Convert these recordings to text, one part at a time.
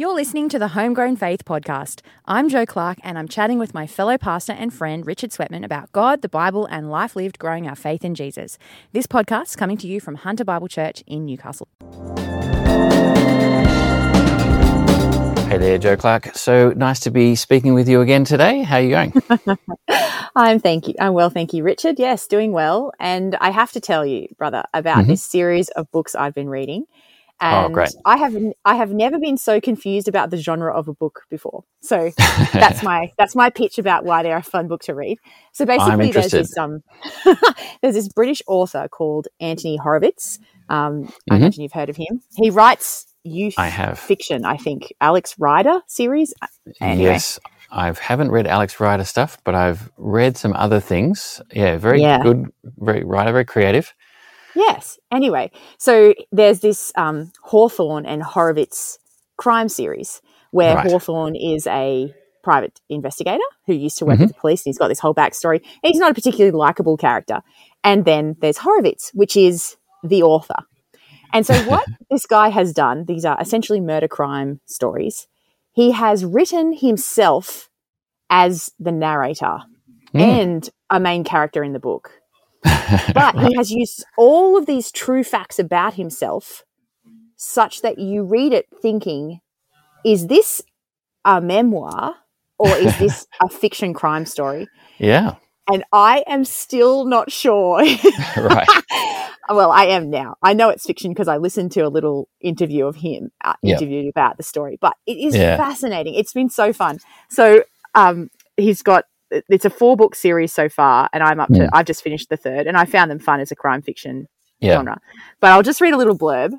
You're listening to the Homegrown Faith Podcast. I'm Joe Clark, and I'm chatting with my fellow pastor and friend Richard Sweatman about God, the Bible, and life lived growing our faith in Jesus. This podcast is coming to you from Hunter Bible Church in Newcastle. Hey there, Joe Clark. So nice to be speaking with you again today. How are you going? I'm thank you. I'm well, thank you, Richard. Yes, doing well. And I have to tell you, brother, about Mhm. this series of books I've been reading. Oh, And great. I have I have never been so confused about the genre of a book before. So that's my that's my pitch about why they're a fun book to read. So basically, there's this um there's this British author called Anthony Horowitz. Um, I Mhm. imagine you've heard of him. He writes youth I have. fiction. I think Alex Rider series. Anyway. Yes, I haven't read Alex Rider stuff, but I've read some other things. Yeah, very Yeah. good, very writer, very creative. Yes. Anyway, so there's this um, Hawthorne and Horowitz crime series where Right. Hawthorne is a private investigator who used to work Mhm. with the police and he's got this whole backstory. He's not a particularly likable character. And then there's Horowitz, which is the author. And so what this guy has done, these are essentially murder crime stories. He has written himself as the narrator Mm. and a main character in the book but he has used all of these true facts about himself such that you read it thinking, is this a memoir or is this a fiction crime story? yeah, And I am still not sure. right. well, I am now. I know it's fiction because I listened to a little interview of him uh, Yep. interviewed about the story, but it is Yeah. fascinating. It's been so fun. So, um, he's got it's a four book series so far, and I'm up to Mm. I've just finished the third, and I found them fun as a crime fiction Yeah, genre. But I'll just read a little blurb.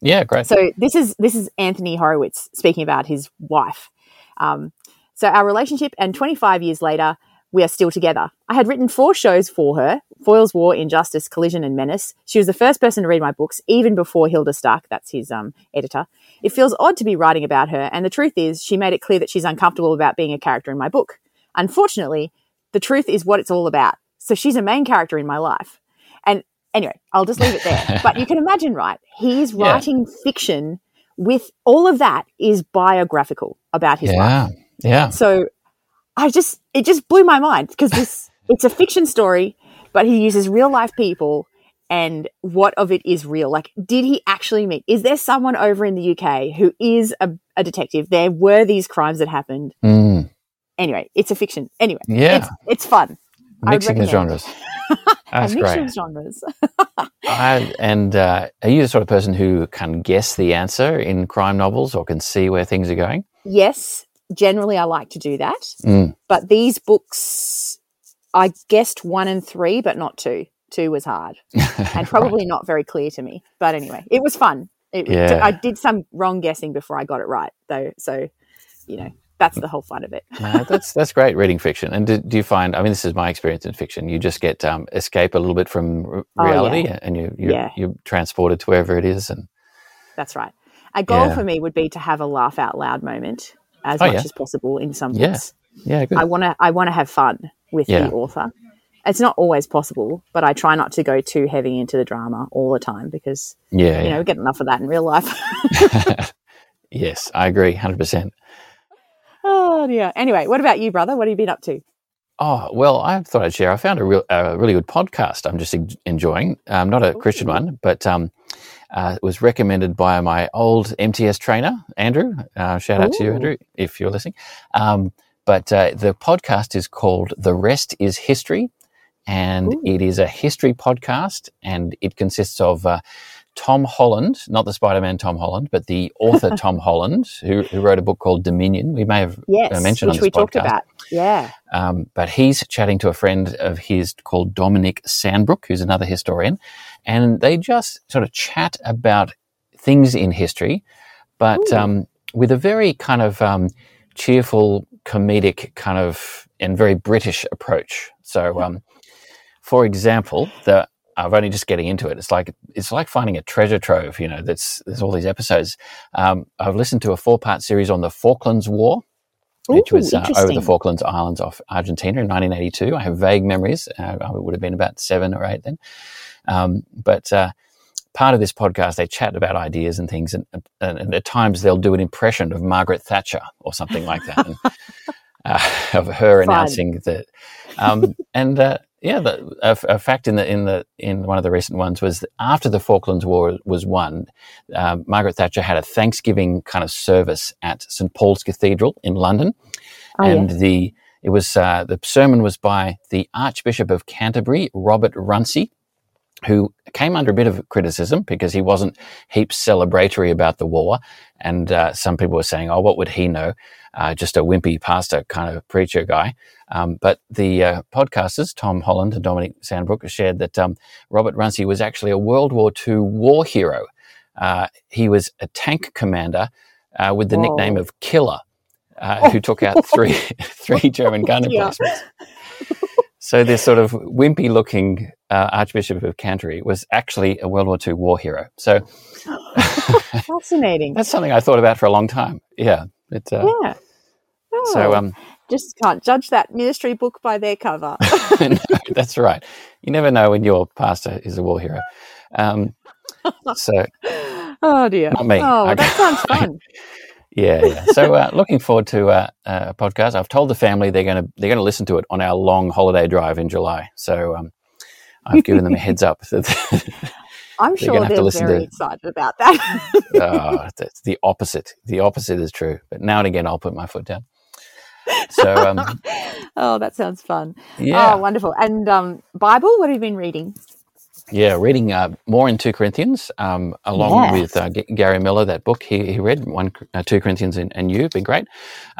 yeah, great. So this is this is Anthony Horowitz speaking about his wife. Um, so our relationship, and 25 years later, we are still together. I had written four shows for her: Foyle's War, Injustice, Collision, and Menace. She was the first person to read my books, even before Hilda Stark. That's his um, editor. It feels odd to be writing about her, and the truth is, she made it clear that she's uncomfortable about being a character in my book. Unfortunately, the truth is what it's all about. So she's a main character in my life. And anyway, I'll just leave it there. but you can imagine, right? He's Yeah. writing fiction with all of that is biographical about his yeah, life. yeah, So I just, it just blew my mind because this, it's a fiction story, but he uses real life people and what of it is real. Like, did he actually meet? Is there someone over in the UK who is a, a detective? There were these crimes that happened. Mm, Anyway, it's a fiction. Anyway, yeah. it's, it's fun. Mixing the genres. That's great. genres. I, and uh, are you the sort of person who can guess the answer in crime novels or can see where things are going? yes, generally I like to do that. Mm. But these books, I guessed one and three, but not two. Two was hard and probably not very clear to me. But anyway, it was fun. It, Yeah. I did some wrong guessing before I got it right, though. So, you know, that's the whole fun of it. No, that's that's great reading fiction. And do, do you find? I mean, this is my experience in fiction. You just get um, escape a little bit from r- Oh, yeah. reality, and you you're, Yeah. you're transported to wherever it is. And That's right. A goal Yeah. for me would be to have a laugh out loud moment as Oh, much yeah. as possible in some Yeah. books. yeah, good. I want to I want to have fun with Yeah. the author. It's not always possible, but I try not to go too heavy into the drama all the time because yeah, you yeah. know we get enough of that in real life. yes, I agree, hundred percent. Oh dear. Anyway, what about you, brother? What have you been up to? Oh well, I thought I'd share. I found a real, a really good podcast. I'm just en- enjoying. Um, not a Christian one, but um, uh, it was recommended by my old MTS trainer, Andrew. Uh, shout out to you, Andrew, if you're listening. Um, but uh, the podcast is called "The Rest Is History," and Ooh. it is a history podcast, and it consists of. Tom Holland, not the Spider-Man Tom Holland, but the author Tom Holland, who, who wrote a book called Dominion. We may have Yes, uh, mentioned which on we this talked about. Yeah. Um, but he's chatting to a friend of his called Dominic Sandbrook, who's another historian, and they just sort of chat about things in history, but um, with a very kind of um, cheerful, comedic kind of and very British approach. So, um, for example, the I'm only just getting into it. It's like it's like finding a treasure trove. You know, that's there's all these episodes. Um, I've listened to a four part series on the Falklands War, which was uh, over the. Falklands Islands off Argentina in 1982. I have vague memories. Uh, I would have been about seven or eight then. Um, but uh, part of this podcast, they chat about ideas and things, and, and, and, at times they'll do an impression of Margaret Thatcher or something like that, and, uh, of her Fun. announcing that. Um, and uh, yeah, the, a, a, fact in the in the in one of the recent ones was that after the Falklands War was won, uh, Margaret Thatcher had a Thanksgiving kind of service at St Paul's Cathedral in London, Oh, and yes. the it was uh, the sermon was by the Archbishop of Canterbury, Robert Runcie, who came under a bit of criticism because he wasn't heaps celebratory about the war, and uh, some people were saying, "Oh, what would he know? Uh, just a wimpy pastor kind of preacher guy." Um, but the uh, podcasters, Tom Holland and Dominic Sandbrook, shared that um, Robert Runcie was actually a World War II war hero. Uh, he was a tank commander uh, with the Whoa. nickname of Killer, uh, who took out three three German gun Yeah. So this sort of wimpy-looking uh, Archbishop of Canterbury was actually a World War II war hero. So Fascinating. that's something I thought about for a long time. Yeah. It, uh, yeah. Oh, So um, just can't judge that ministry book by their cover. no, that's right. You never know when your pastor is a war hero. Um, so oh dear. Not me. Oh, Okay. that sounds fun. Yeah, yeah. So uh, looking forward to uh, a podcast. I've told the family they're going to they're going to listen to it on our long holiday drive in July. So um, I've given them a heads up. that- I'm sure they're very to- excited about that. oh, that's the opposite. The opposite is true. But now and again, I'll put my foot down. So um, oh, that sounds fun. yeah, Oh, wonderful. And um, Bible, what have you been reading? Yeah. Reading uh, more in Two Corinthians, um, along Yeah. with uh, G- Gary Millar, that book he, he read, one uh, Two Corinthians and, and you, been great.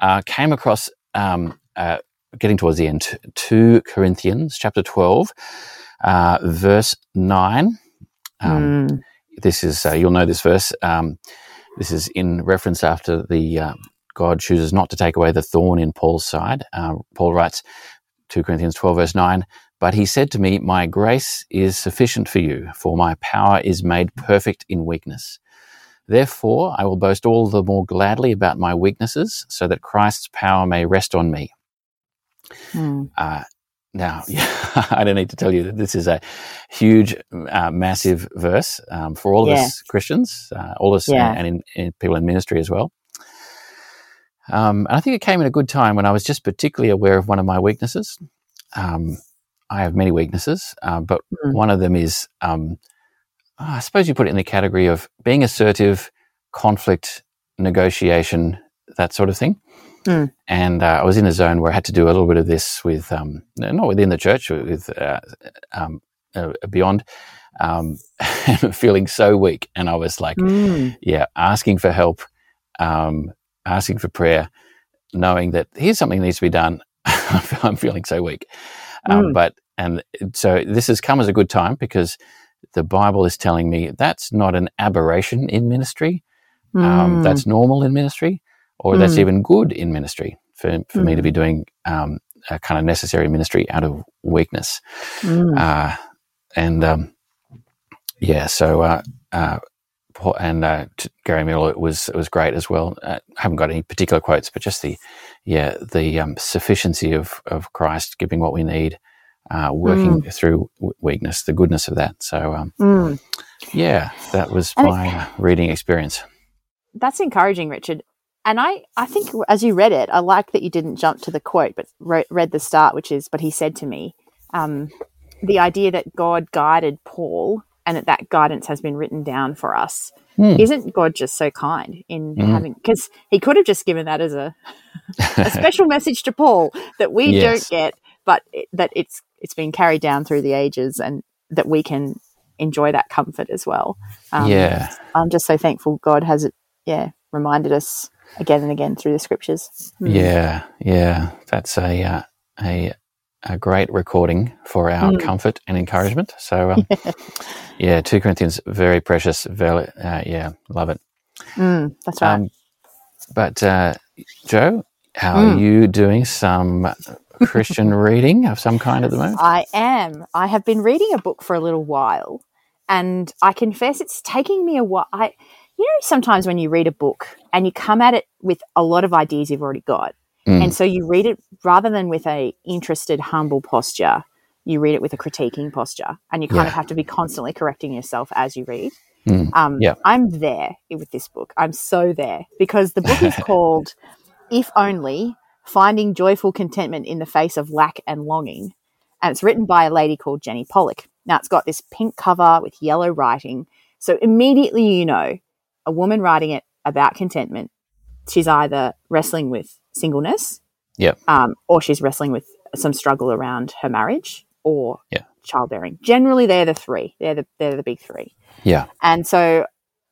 Uh, came across um, uh, getting towards the end, Two Corinthians, chapter twelve, uh, verse nine. Um, Hmm. this is uh, you'll know this verse. Um, this is in reference after the uh, God chooses not to take away the thorn in Paul's side. Uh, Paul writes, two Corinthians twelve verse nine. But he said to me, My grace is sufficient for you, for my power is made perfect in weakness. Therefore, I will boast all the more gladly about my weaknesses, so that Christ's power may rest on me. Hmm. Uh, now, I don't need to tell you that this is a huge, uh, massive verse um, for all of Yeah. us Christians, uh, all of us, Yeah. and in, in people in ministry as well. Um, and I think it came at a good time when I was just particularly aware of one of my weaknesses. Um, I have many weaknesses, uh, but Mm. one of them is, um, I suppose you put it in the category of being assertive, conflict, negotiation, that sort of thing. Mm. And uh, I was in a zone where I had to do a little bit of this with, um, not within the church, with uh, um, uh, beyond, um, feeling so weak. And I was like, Hmm. yeah, asking for help, um, asking for prayer, knowing that here's something that needs to be done. I'm feeling so weak. Um, Mm. But, and so this has come as a good time because the Bible is telling me that's not an aberration in ministry. Um, Hmm. that's normal in ministry, or that's Mm. even good in ministry for, for me to be doing um, a kind of necessary ministry out of weakness. Hmm. Uh, and um, yeah, so uh, uh, and uh, Gary Millar it was it was great as well. Uh, I haven't got any particular quotes, but just the yeah the um, sufficiency of of Christ giving what we need, uh, working through weakness, the goodness of that. So um, Hmm. yeah, that was And my uh, reading experience. That's encouraging, Richard. And I, I think as you read it, I like that you didn't jump to the quote, but re- read the start, which is, but he said to me, um, the idea that God guided Paul and that that guidance has been written down for us. Hmm. Isn't God just so kind in Mhm. having, because he could have just given that as a, a special message to Paul that we Yes. don't get, but it, that it's, it's been carried down through the ages and that we can enjoy that comfort as well. Um, yeah, I'm just so thankful God has it, yeah, reminded us again and again through the scriptures. Hmm. yeah, yeah. That's a uh, a a great recording for our Mm. comfort and encouragement. So um, yeah, two Corinthians, very precious. Very, uh, yeah, love it. Mm, that's right. Um, but uh, Joe, how Mm. are you doing? Some Christian reading of some kind at the moment? I am. I have been reading a book for a little while, and I confess it's taking me a while. I, you know, sometimes when you read a book and you come at it with a lot of ideas you've already got, Mm. and so you read it rather than with a interested, humble posture. you read it with a critiquing posture and you kind Yeah. of have to be constantly correcting yourself as you read. Mm. Um, Yeah. I'm there with this book. I'm so there because the book is called If Only Finding Joyful Contentment in the Face of Lack and Longing. And it's written by a lady called Jenny Pollock. Now, it's got this pink cover with yellow writing. So immediately you know a woman writing it about contentment. She's either wrestling with singleness Yep. um, or she's wrestling with some struggle around her marriage or Yeah. childbearing. Generally, they're the three. They're the they're the big three. Yeah. And so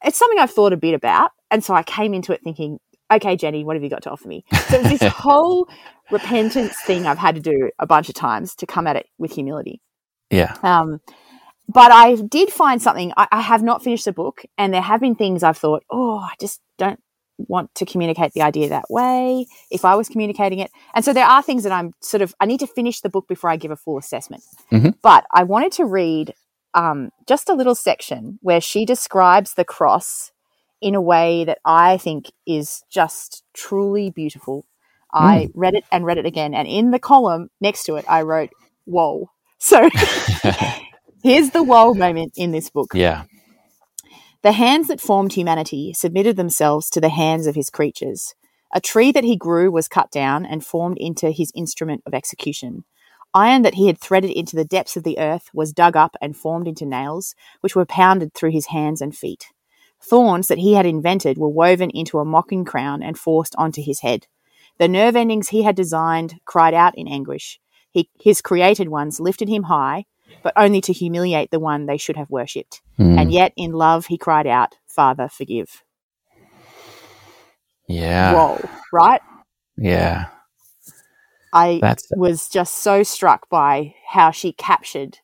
it's something I've thought a bit about. And so I came into it thinking, okay, Jenny, what have you got to offer me? So it's this whole repentance thing I've had to do a bunch of times to come at it with humility. Yeah. Um, but I did find something. I, I have not finished the book, and there have been things I've thought, oh, I just don't want to communicate the idea that way if I was communicating it. And so there are things that I'm sort of, I need to finish the book before I give a full assessment. Mhm. But I wanted to read um, just a little section where she describes the cross in a way that I think is just truly beautiful. I mm. read it and read it again. And in the column next to it, I wrote, whoa. So here's the whoa moment in this book. Yeah. The hands that formed humanity submitted themselves to the hands of his creatures. A tree that he grew was cut down and formed into his instrument of execution. Iron that he had threaded into the depths of the earth was dug up and formed into nails, which were pounded through his hands and feet. Thorns that he had invented were woven into a mocking crown and forced onto his head. The nerve endings he had designed cried out in anguish. He, his created ones lifted him high, but only to humiliate the one they should have worshipped. Mm. And yet, in love, he cried out, Father, forgive. yeah. Whoa, right? Yeah. I That's was just so struck by how she captured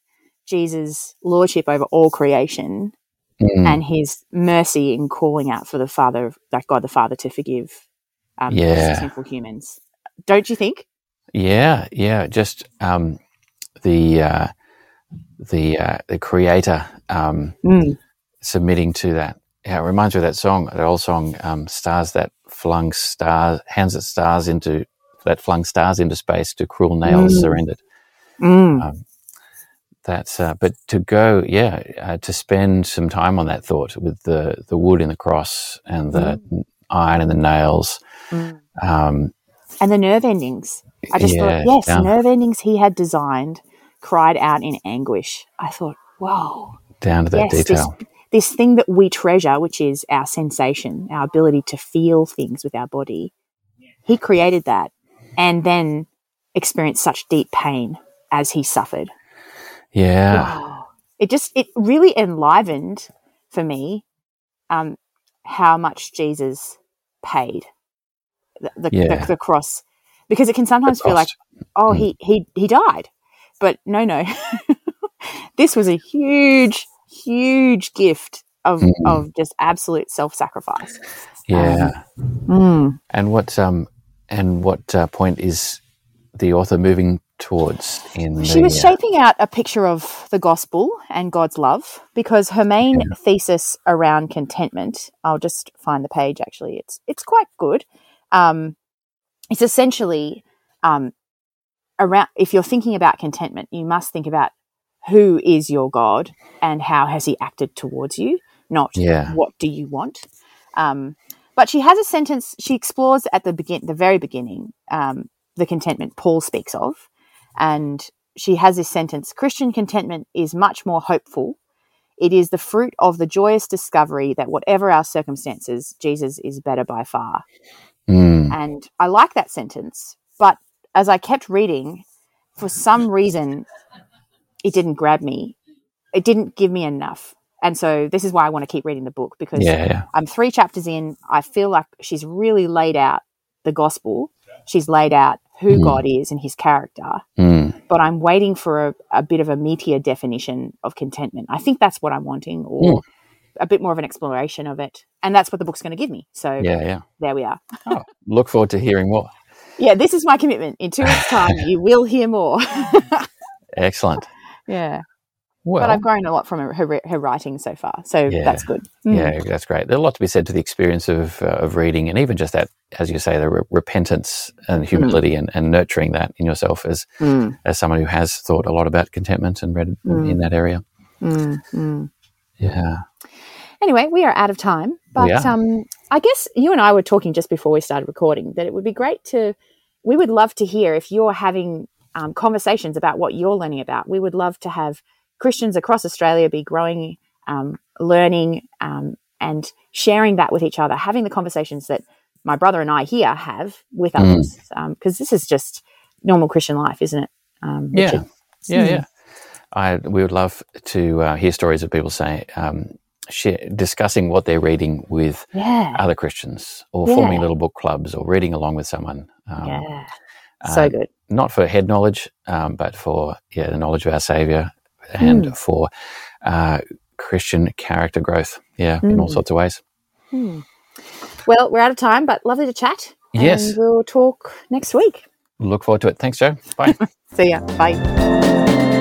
Jesus' lordship over all creation mm, and his mercy in calling out for the Father, like God the Father, to forgive um, Yeah. sinful humans. Don't you think? yeah. Yeah. Just um, the uh, the uh, the creator um, Mm. submitting to that. Yeah, it reminds me of that song, that old song, um, "Stars that flung stars, hands that stars into that flung stars into space to cruel nails Mm. surrendered." Mm. That's uh, but to go, yeah, uh, to spend some time on that thought with the the wood in the cross and the iron and the nails. Mm. Um, And the nerve endings. I just Yeah, thought, yes, yeah. nerve endings he had designed cried out in anguish. I thought, whoa. down to that yes, detail. This, this thing that we treasure, which is our sensation, our ability to feel things with our body, he created that and then experienced such deep pain as he suffered. Yeah, Wow. It just, it really enlivened for me um, how much Jesus paid the, the, Yeah. the, the cross. Because it can sometimes feel like, oh, Mm. he, he, he died. But no, no. this was a huge, huge gift of, Mm. of just absolute self sacrifice. yeah. Mm. and what um, and what uh, point is the author moving towards in She the, was uh, shaping out a picture of the gospel and God's love because her main thesis around contentment. I'll just find the page. Actually, it's it's quite good. Um, it's essentially um, around. If you're thinking about contentment, you must think about who is your God and how has He acted towards you, not Yeah. what do you want. Um, but she has a sentence she explores at the begin, the very beginning, um, the contentment Paul speaks of, and she has this sentence: Christian contentment is much more hopeful. It is the fruit of the joyous discovery that whatever our circumstances, Jesus is better by far. mm, And I like that sentence, but as I kept reading, for some reason, it didn't grab me. It didn't give me enough. And so this is why I want to keep reading the book because yeah, yeah, I'm three chapters in. I feel like she's really laid out the gospel. She's laid out who Mm. God is and his character, mm, but I'm waiting for a, a bit of a meatier definition of contentment. I think that's what I'm wanting, or a bit more of an exploration of it. And that's what the book's going to give me. So yeah, yeah. there we are. Oh, look forward to hearing more. Yeah, this is my commitment. In two weeks' time, you will hear more. Excellent. yeah, Well, but I've grown a lot from her, her, writing so far, so Yeah. that's good. Mm. yeah, that's great. There's a lot to be said to the experience of uh, of reading, and even just that as you say, the re- repentance and humility and, and nurturing that in yourself as Mm, as someone who has thought a lot about contentment and read Mm. in that area. mm, mm. Yeah. Anyway, we are out of time, but um, I guess you and I were talking just before we started recording that it would be great to. We would love to hear if you're having um, conversations about what you're learning about. We would love to have Christians across Australia be growing, um, learning, um, and sharing that with each other, having the conversations that my brother and I here have with Mm. others, because this is just normal Christian life, isn't it? Um, Yeah. Richard? Yeah, Mm. yeah. I we would love to uh, hear stories of people say um, share, discussing what they're reading with yeah, other Christians, or Yeah. forming little book clubs, or reading along with someone. Um, yeah, so uh, good. Not for head knowledge, um, but for yeah the knowledge of our Savior, and Mm. for uh, Christian character growth. Yeah, in all Mm. sorts of ways. Hmm. Well, we're out of time, but lovely to chat. Yes. And we'll talk next week. Look forward to it. Thanks, Joe. Bye. See ya. Bye.